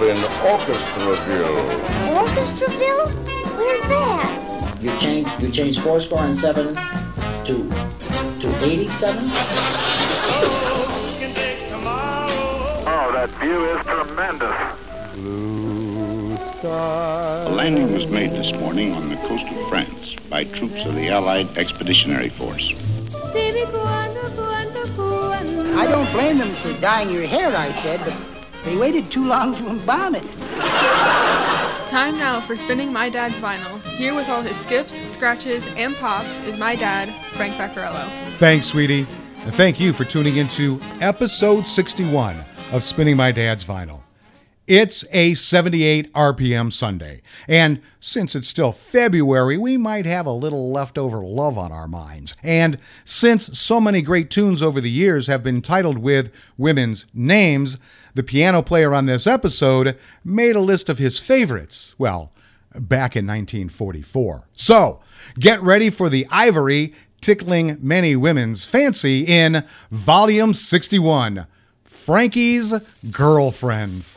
you're in Orchestraville. Orchestraville? Where's that? You change you change four score and seven to to eighty-seven. Oh, that view is tremendous. A landing was made this morning on the coast of France by troops of the Allied Expeditionary Force. I don't blame them for dyeing your hair, I said, but they waited too long to embalm it. Time now for spinning my dad's vinyl. Here with all his skips, scratches, and pops is my dad, Frank Vaccarello. Thanks, sweetie. And thank you for tuning into episode 61 of Spinning My Dad's Vinyl. It's a 78 RPM Sunday, and since it's still February, we might have a little leftover love on our minds. And since so many great tunes over the years have been titled with women's names, the piano player on this episode made a list of his favorites. Well, back in 1944. So, get ready for the ivory tickling many women's fancy in Volume 61 Frankie's Girlfriends.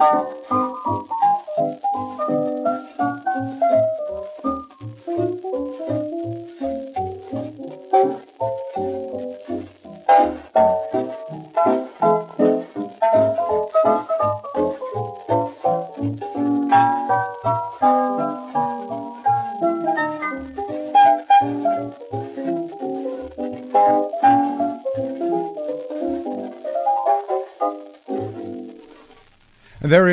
There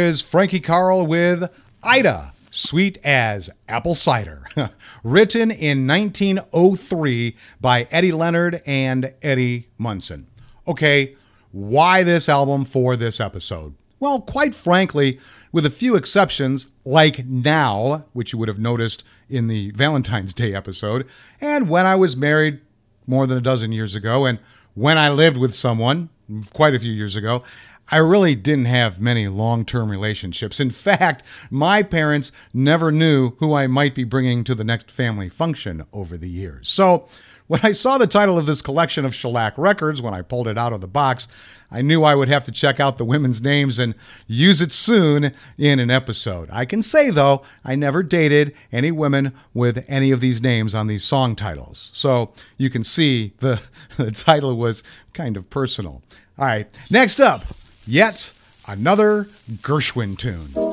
is Frankie Carle with Ida, Sweet as Apple Cider, written in 1903 by Eddie Leonard and Eddie Munson. Okay, why this album for this episode? Well, quite frankly, with a few exceptions, like Now, which you would have noticed in the Valentine's Day episode, and When I Was Married more than a dozen years ago, and When I Lived with Someone quite a few years ago, I really didn't have many long term relationships. In fact, my parents never knew who I might be bringing to the next family function over the years. So, when I saw the title of this collection of shellac records when I pulled it out of the box, I knew I would have to check out the women's names and use it soon in an episode. I can say, though, I never dated any women with any of these names on these song titles. So you can see the, the title was kind of personal. All right, next up, yet another Gershwin tune.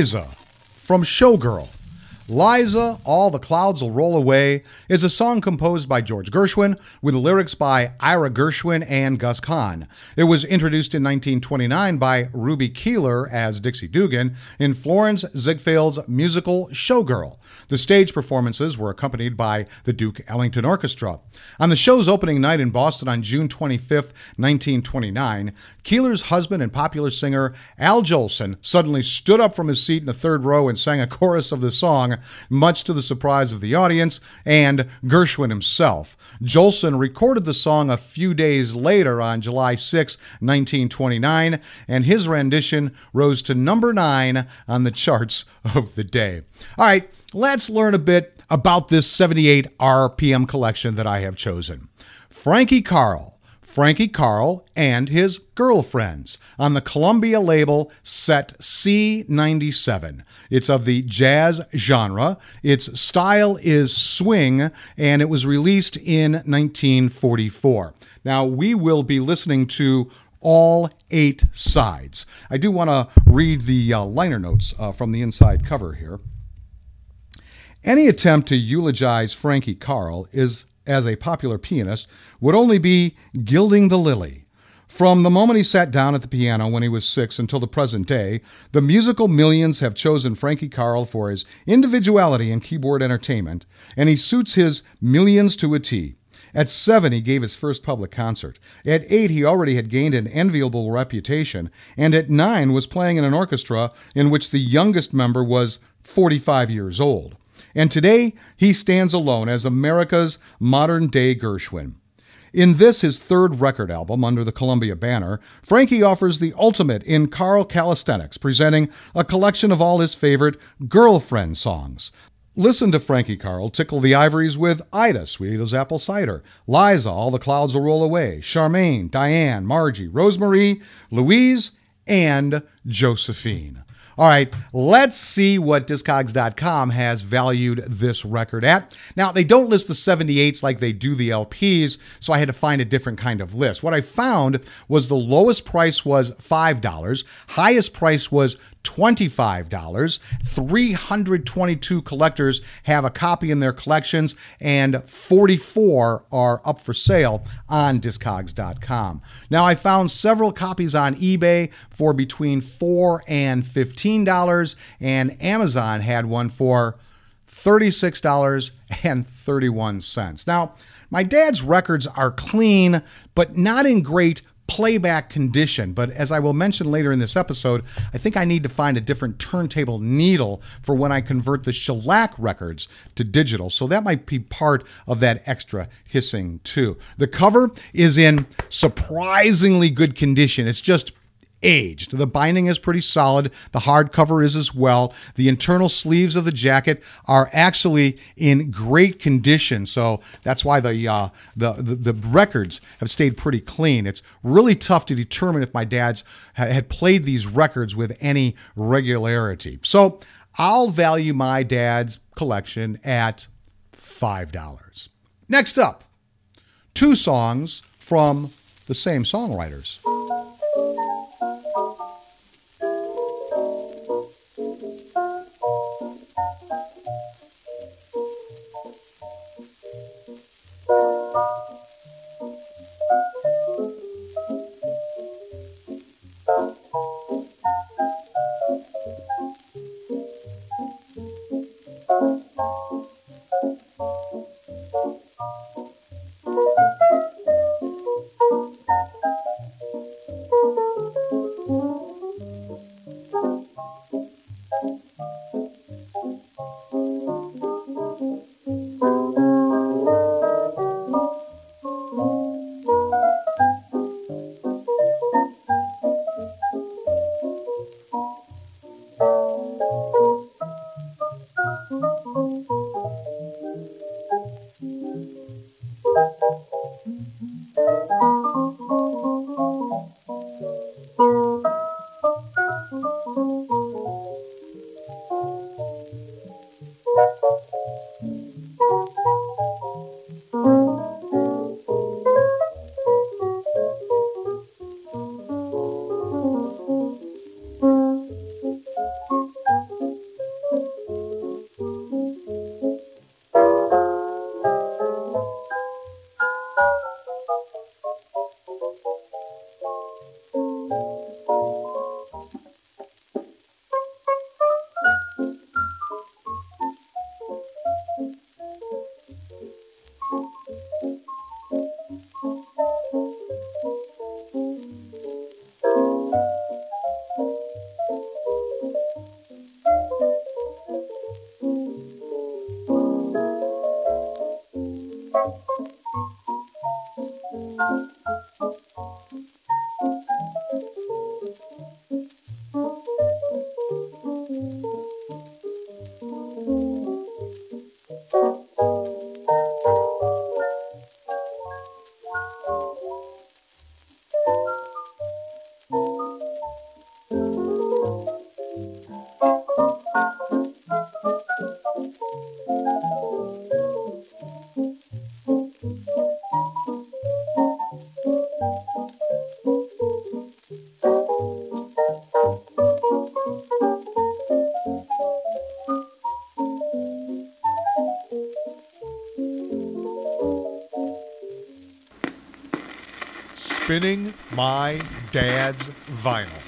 Liza from Showgirl. Liza, All the Clouds Will Roll Away is a song composed by George Gershwin with lyrics by Ira Gershwin and Gus Kahn. It was introduced in 1929 by Ruby Keeler as Dixie Dugan in Florence Ziegfeld's musical Showgirl. The stage performances were accompanied by the Duke Ellington Orchestra. On the show's opening night in Boston on June 25, 1929, Keeler's husband and popular singer Al Jolson suddenly stood up from his seat in the third row and sang a chorus of the song, much to the surprise of the audience and Gershwin himself. Jolson recorded the song a few days later on July 6, 1929, and his rendition rose to number nine on the charts of the day. All right, let's learn a bit about this 78 RPM collection that I have chosen. Frankie Carle. Frankie Carle and his girlfriends on the Columbia label Set C97. It's of the jazz genre. Its style is swing, and it was released in 1944. Now, we will be listening to all eight sides. I do want to read the uh, liner notes uh, from the inside cover here. Any attempt to eulogize Frankie Carle is as a popular pianist would only be gilding the lily. From the moment he sat down at the piano when he was six until the present day, the musical millions have chosen Frankie Carle for his individuality in keyboard entertainment, and he suits his millions to a T. At seven, he gave his first public concert. At eight, he already had gained an enviable reputation, and at nine was playing in an orchestra in which the youngest member was 45 years old. And today, he stands alone as America's modern day Gershwin. In this, his third record album under the Columbia banner, Frankie offers the ultimate in Carle calisthenics, presenting a collection of all his favorite girlfriend songs. Listen to Frankie Carle tickle the ivories with Ida, Sweet as Apple Cider, Liza, All the Clouds Will Roll Away, Charmaine, Diane, Margie, Rosemarie, Louise, and Josephine. All right, let's see what Discogs.com has valued this record at. Now, they don't list the 78s like they do the LPs, so I had to find a different kind of list. What I found was the lowest price was $5, highest price was $25. 322 collectors have a copy in their collections, and 44 are up for sale on Discogs.com. Now, I found several copies on eBay for between 4 and $15, and Amazon had one for $36.31. Now, my dad's records are clean, but not in great playback condition. But as I will mention later in this episode, I think I need to find a different turntable needle for when I convert the shellac records to digital. So that might be part of that extra hissing too. The cover is in surprisingly good condition. It's just aged. The binding is pretty solid. The hardcover is as well. The internal sleeves of the jacket are actually in great condition. So that's why the, uh, the, the the records have stayed pretty clean. It's really tough to determine if my dad's ha- had played these records with any regularity. So I'll value my dad's collection at five dollars. Next up, two songs from the same songwriters. Spinning my dad's vinyl.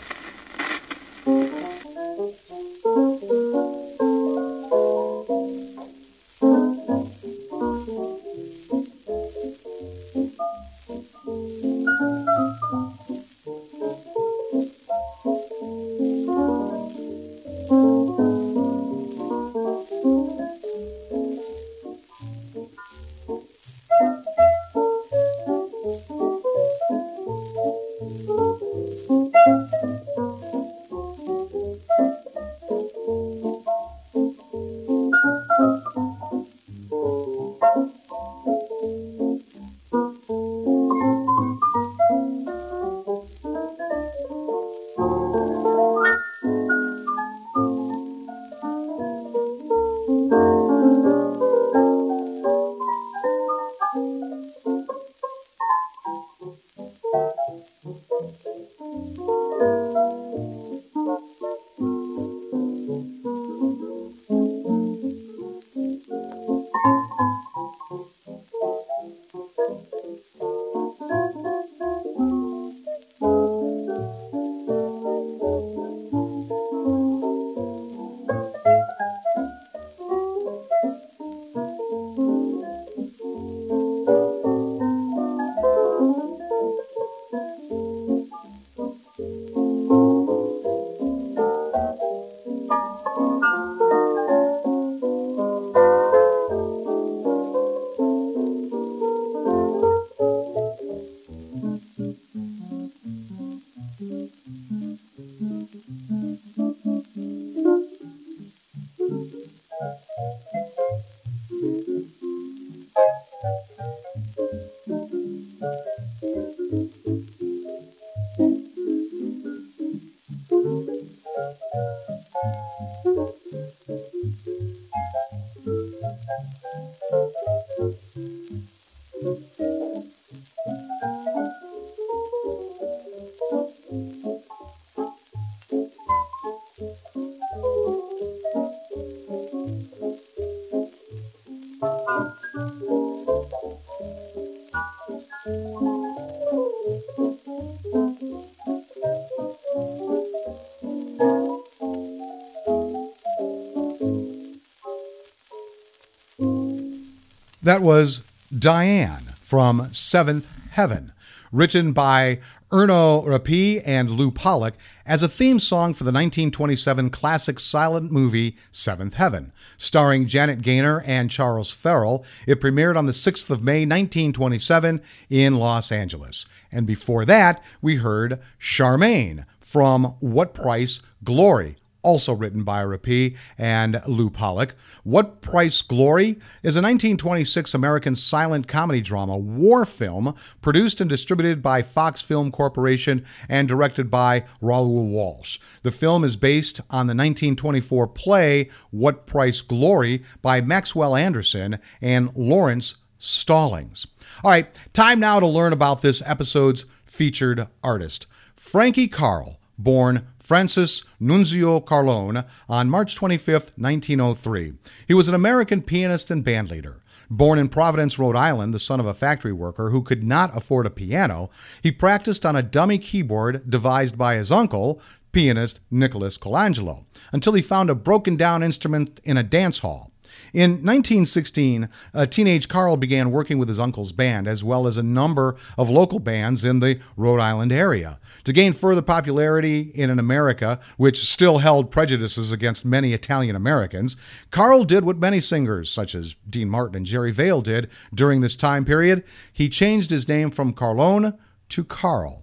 That was Diane from Seventh Heaven, written by Erno Rapee and Lew Pollack as a theme song for the 1927 classic silent movie Seventh Heaven. Starring Janet Gaynor and Charles Farrell, it premiered on the 6th of May 1927 in Los Angeles. And before that, we heard Charmaine from What Price Glory, also written by Rapee and Lew Pollack. What Price Glory is a 1926 American silent comedy drama war film produced and distributed by Fox Film Corporation and directed by Raoul Walsh. The film is based on the 1924 play What Price Glory by Maxwell Anderson and Laurence Stallings. All right, time now to learn about this episode's featured artist. Frankie Carle, born Francis Nunzio Carlone on March 25, 1903. He was an American pianist and bandleader. Born in Providence, Rhode Island, the son of a factory worker who could not afford a piano, he practiced on a dummy keyboard devised by his uncle, pianist Nicholas Colangelo, until he found a broken down instrument in a dance hall. In 1916, uh, teenage Carle began working with his uncle's band, as well as a number of local bands in the Rhode Island area. To gain further popularity in an America which still held prejudices against many Italian Americans, Carle did what many singers, such as Dean Martin and Jerry Vale, did during this time period. He changed his name from Carlone to Carle.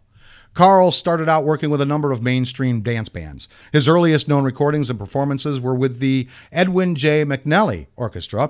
Carle started out working with a number of mainstream dance bands. His earliest known recordings and performances were with the Edwin J. McEnelly Orchestra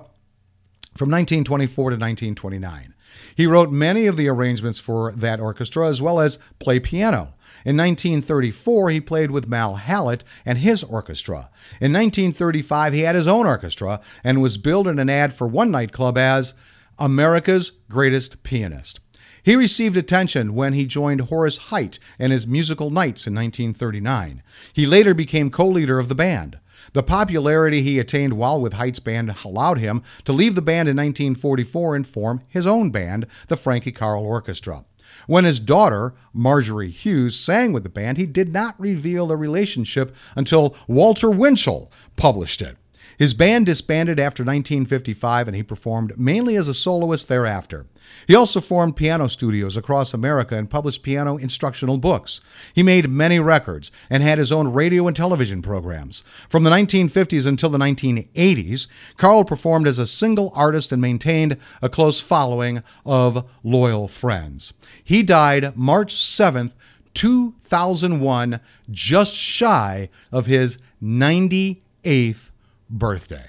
from 1924 to 1929. He wrote many of the arrangements for that orchestra as well as play piano. In 1934, he played with Mal Hallett and his orchestra. In 1935, he had his own orchestra and was billed in an ad for one nightclub as America's Greatest Pianist. He received attention when he joined Horace Heidt and his musical Knights in 1939. He later became co leader of the band. The popularity he attained while with Heidt's band allowed him to leave the band in 1944 and form his own band, the Frankie Carle Orchestra. When his daughter, Marjorie Hughes, sang with the band, he did not reveal the relationship until Walter Winchell published it. His band disbanded after 1955 and he performed mainly as a soloist thereafter. He also formed piano studios across America and published piano instructional books. He made many records and had his own radio and television programs. From the 1950s until the 1980s, Carle performed as a single artist and maintained a close following of loyal friends. He died March 7th, 2001, just shy of his 98th birthday.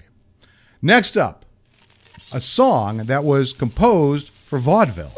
Next up, a song that was composed for vaudeville.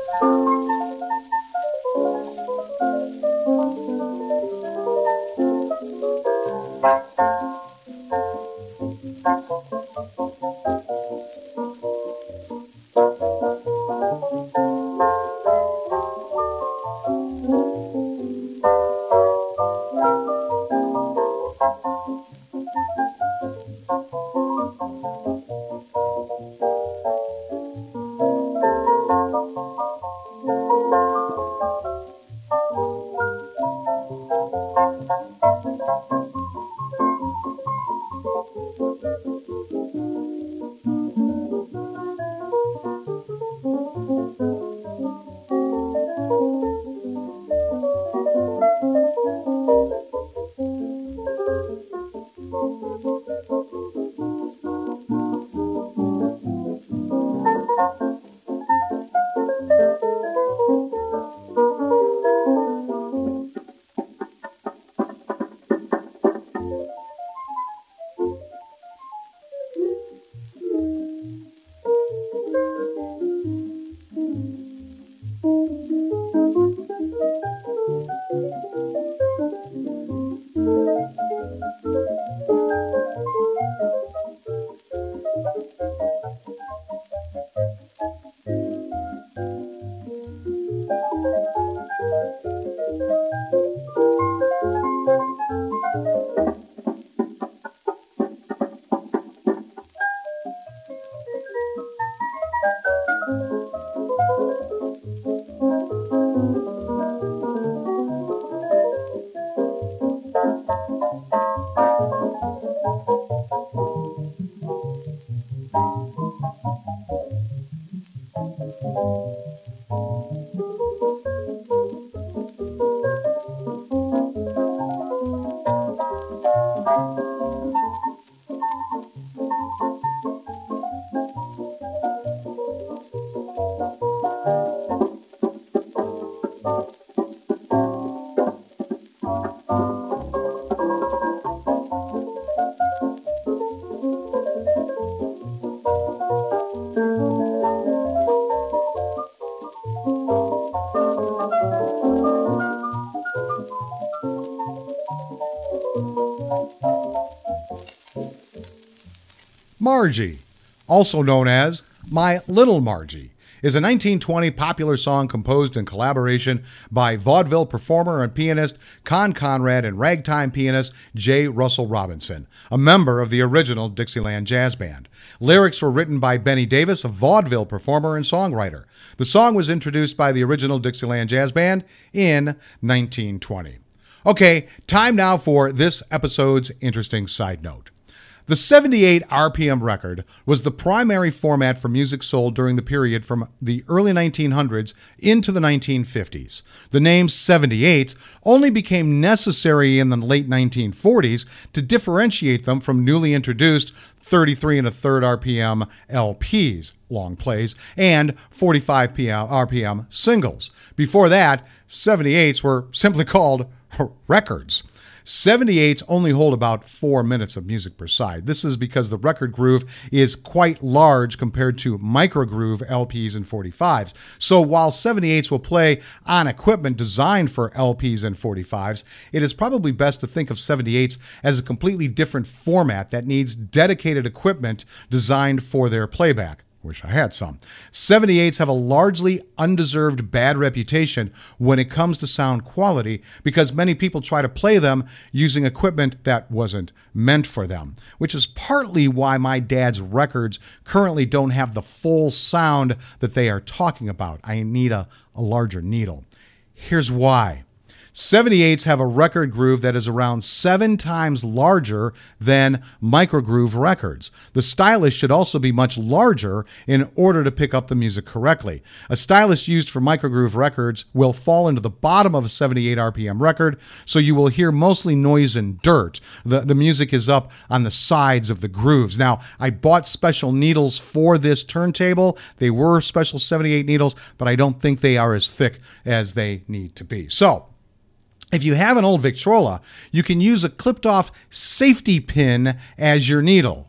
Margie, also known as My Little Margie, is a 1920 popular song composed in collaboration by vaudeville performer and pianist Con Conrad and ragtime pianist J. Russell Robinson, a member of the original Dixieland Jazz Band. Lyrics were written by Benny Davis, a vaudeville performer and songwriter. The song was introduced by the original Dixieland Jazz Band in 1920. Okay, time now for this episode's interesting side note. The 78 RPM record was the primary format for music sold during the period from the early 1900s into the 1950s. The name 78 only became necessary in the late 1940s to differentiate them from newly introduced 33 and a third RPM LPs, long plays, and 45 PM, RPM singles. Before that, 78s were simply called records. 78s only hold about four minutes of music per side. This is because the record groove is quite large compared to microgroove LPs and 45s. So while 78s will play on equipment designed for LPs and 45s, it is probably best to think of 78s as a completely different format that needs dedicated equipment designed for their playback. Wish I had some. 78s have a largely undeserved bad reputation when it comes to sound quality because many people try to play them using equipment that wasn't meant for them, which is partly why my dad's records currently don't have the full sound that they are talking about. I need a, a larger needle. Here's why. 78s have a record groove that is around seven times larger than microgroove records. The stylus should also be much larger in order to pick up the music correctly. A stylus used for microgroove records will fall into the bottom of a 78 RPM record, so you will hear mostly noise and dirt. The, the music is up on the sides of the grooves. Now, I bought special needles for this turntable. They were special 78 needles, but I don't think they are as thick as they need to be. So, if you have an old Victrola, you can use a clipped off safety pin as your needle.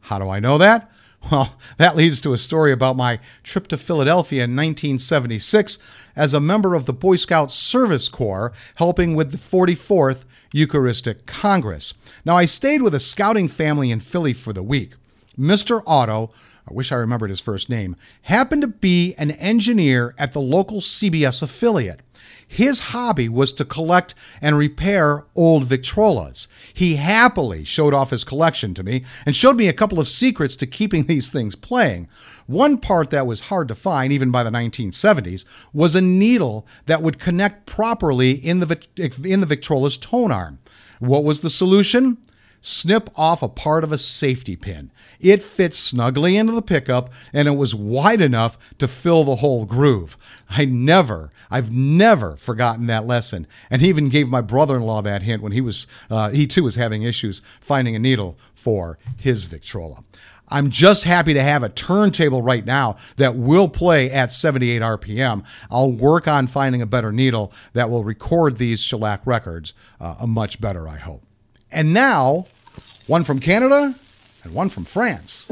How do I know that? Well, that leads to a story about my trip to Philadelphia in 1976 as a member of the Boy Scout Service Corps helping with the 44th Eucharistic Congress. Now, I stayed with a scouting family in Philly for the week. Mr. Otto, I wish I remembered his first name, happened to be an engineer at the local CBS affiliate. His hobby was to collect and repair old Victrolas. He happily showed off his collection to me and showed me a couple of secrets to keeping these things playing. One part that was hard to find, even by the 1970s, was a needle that would connect properly in the, in the Victrola's tone arm. What was the solution? Snip off a part of a safety pin. It fit snugly into the pickup and it was wide enough to fill the whole groove. I never, I've never forgotten that lesson and he even gave my brother-in-law that hint when he was, uh, he too was having issues finding a needle for his Victrola. I'm just happy to have a turntable right now that will play at 78 RPM. I'll work on finding a better needle that will record these shellac records uh, much better, I hope. And now, one from Canada and one from France.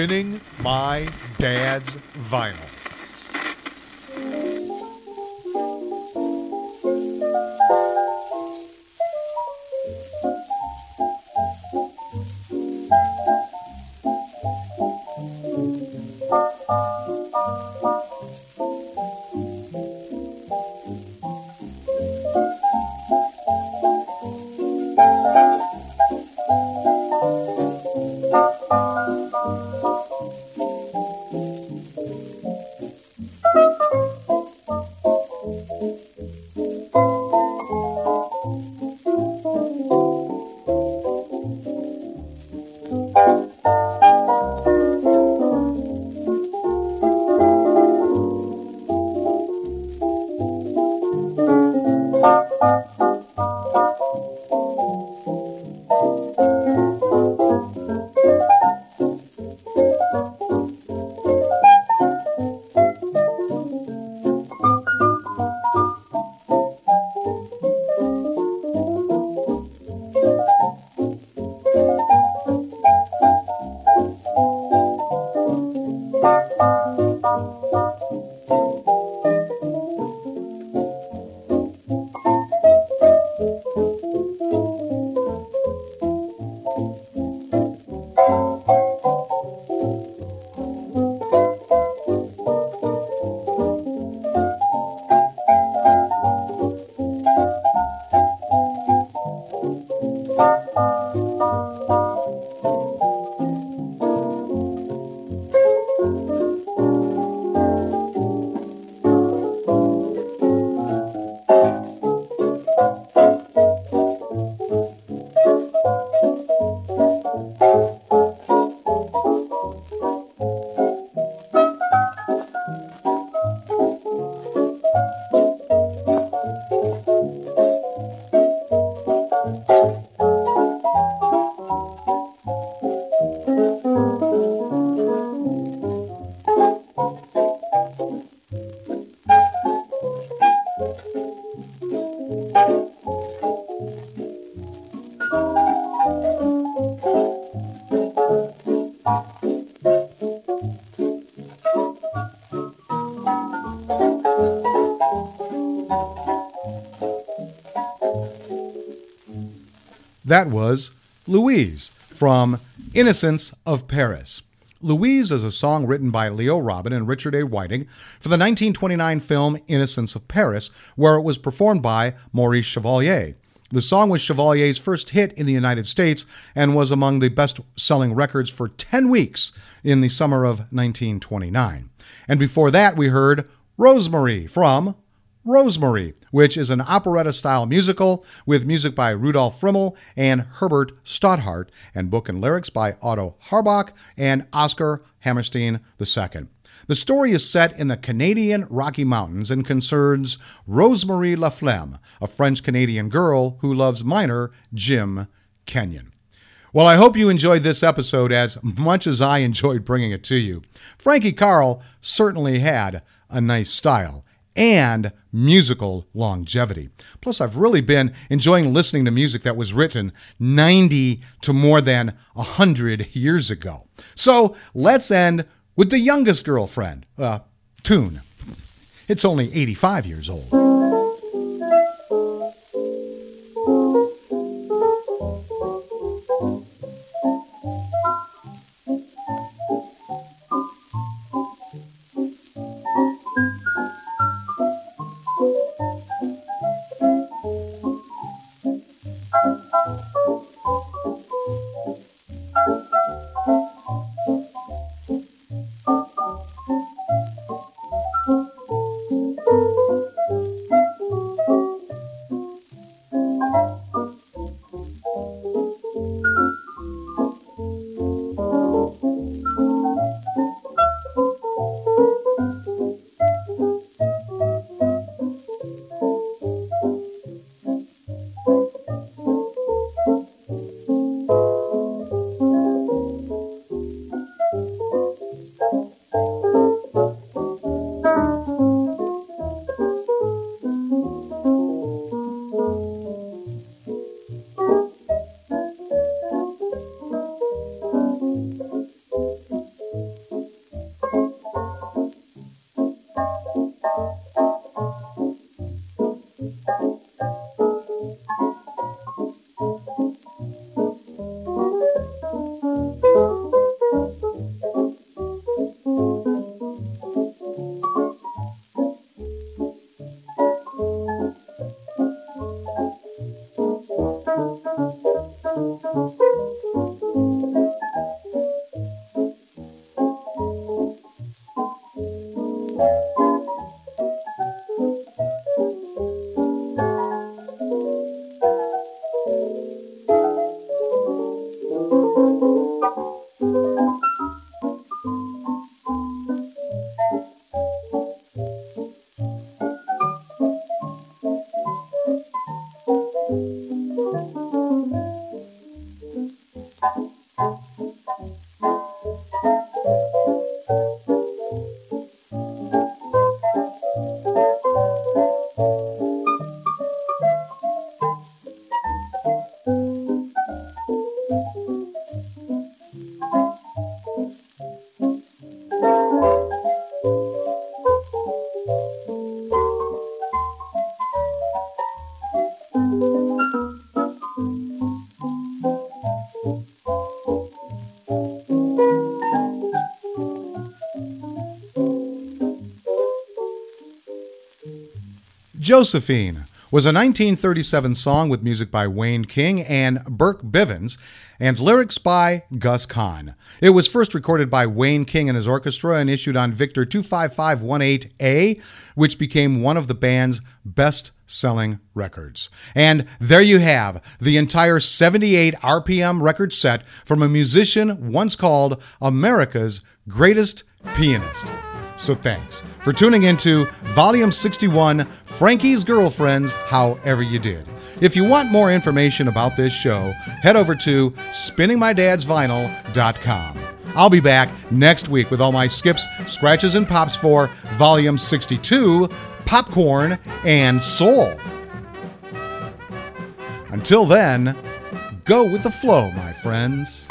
Spinning my dad's vinyl. Louise from Innocents of Paris. Louise is a song written by Leo Robin and Richard A. Whiting for the 1929 film Innocents of Paris, where it was performed by Maurice Chevalier. The song was Chevalier's first hit in the United States and was among the best selling records for 10 weeks in the summer of 1929. And before that, we heard Rose Marie from Rose Marie, which is an operetta style musical with music by Rudolf Friml and Herbert Stothart, and book and lyrics by Otto Harbach and Oscar Hammerstein II. The story is set in the Canadian Rocky Mountains and concerns Rose Marie Laflamme, a French Canadian girl who loves miner Jim Kenyon. Well, I hope you enjoyed this episode as much as I enjoyed bringing it to you. Frankie Carle certainly had a nice style and musical longevity. Plus, I've really been enjoying listening to music that was written 90 to more than 100 years ago. So let's end with the youngest girlfriend, uh, tune. It's only 85 years old. Josephine was a 1937 song with music by Wayne King and Burke Bivens and lyrics by Gus Kahn. It was first recorded by Wayne King and his orchestra and issued on Victor 25518A, which became one of the band's best selling records. And there you have the entire 78 RPM record set from a musician once called America's greatest pianist. So thanks for tuning into Volume 61 Frankie's Girlfriends However You Did. If you want more information about this show, head over to spinningmydadsvinyl.com. I'll be back next week with all my skips, scratches, and pops for Volume 62 Popcorn and Soul. Until then, go with the flow, my friends.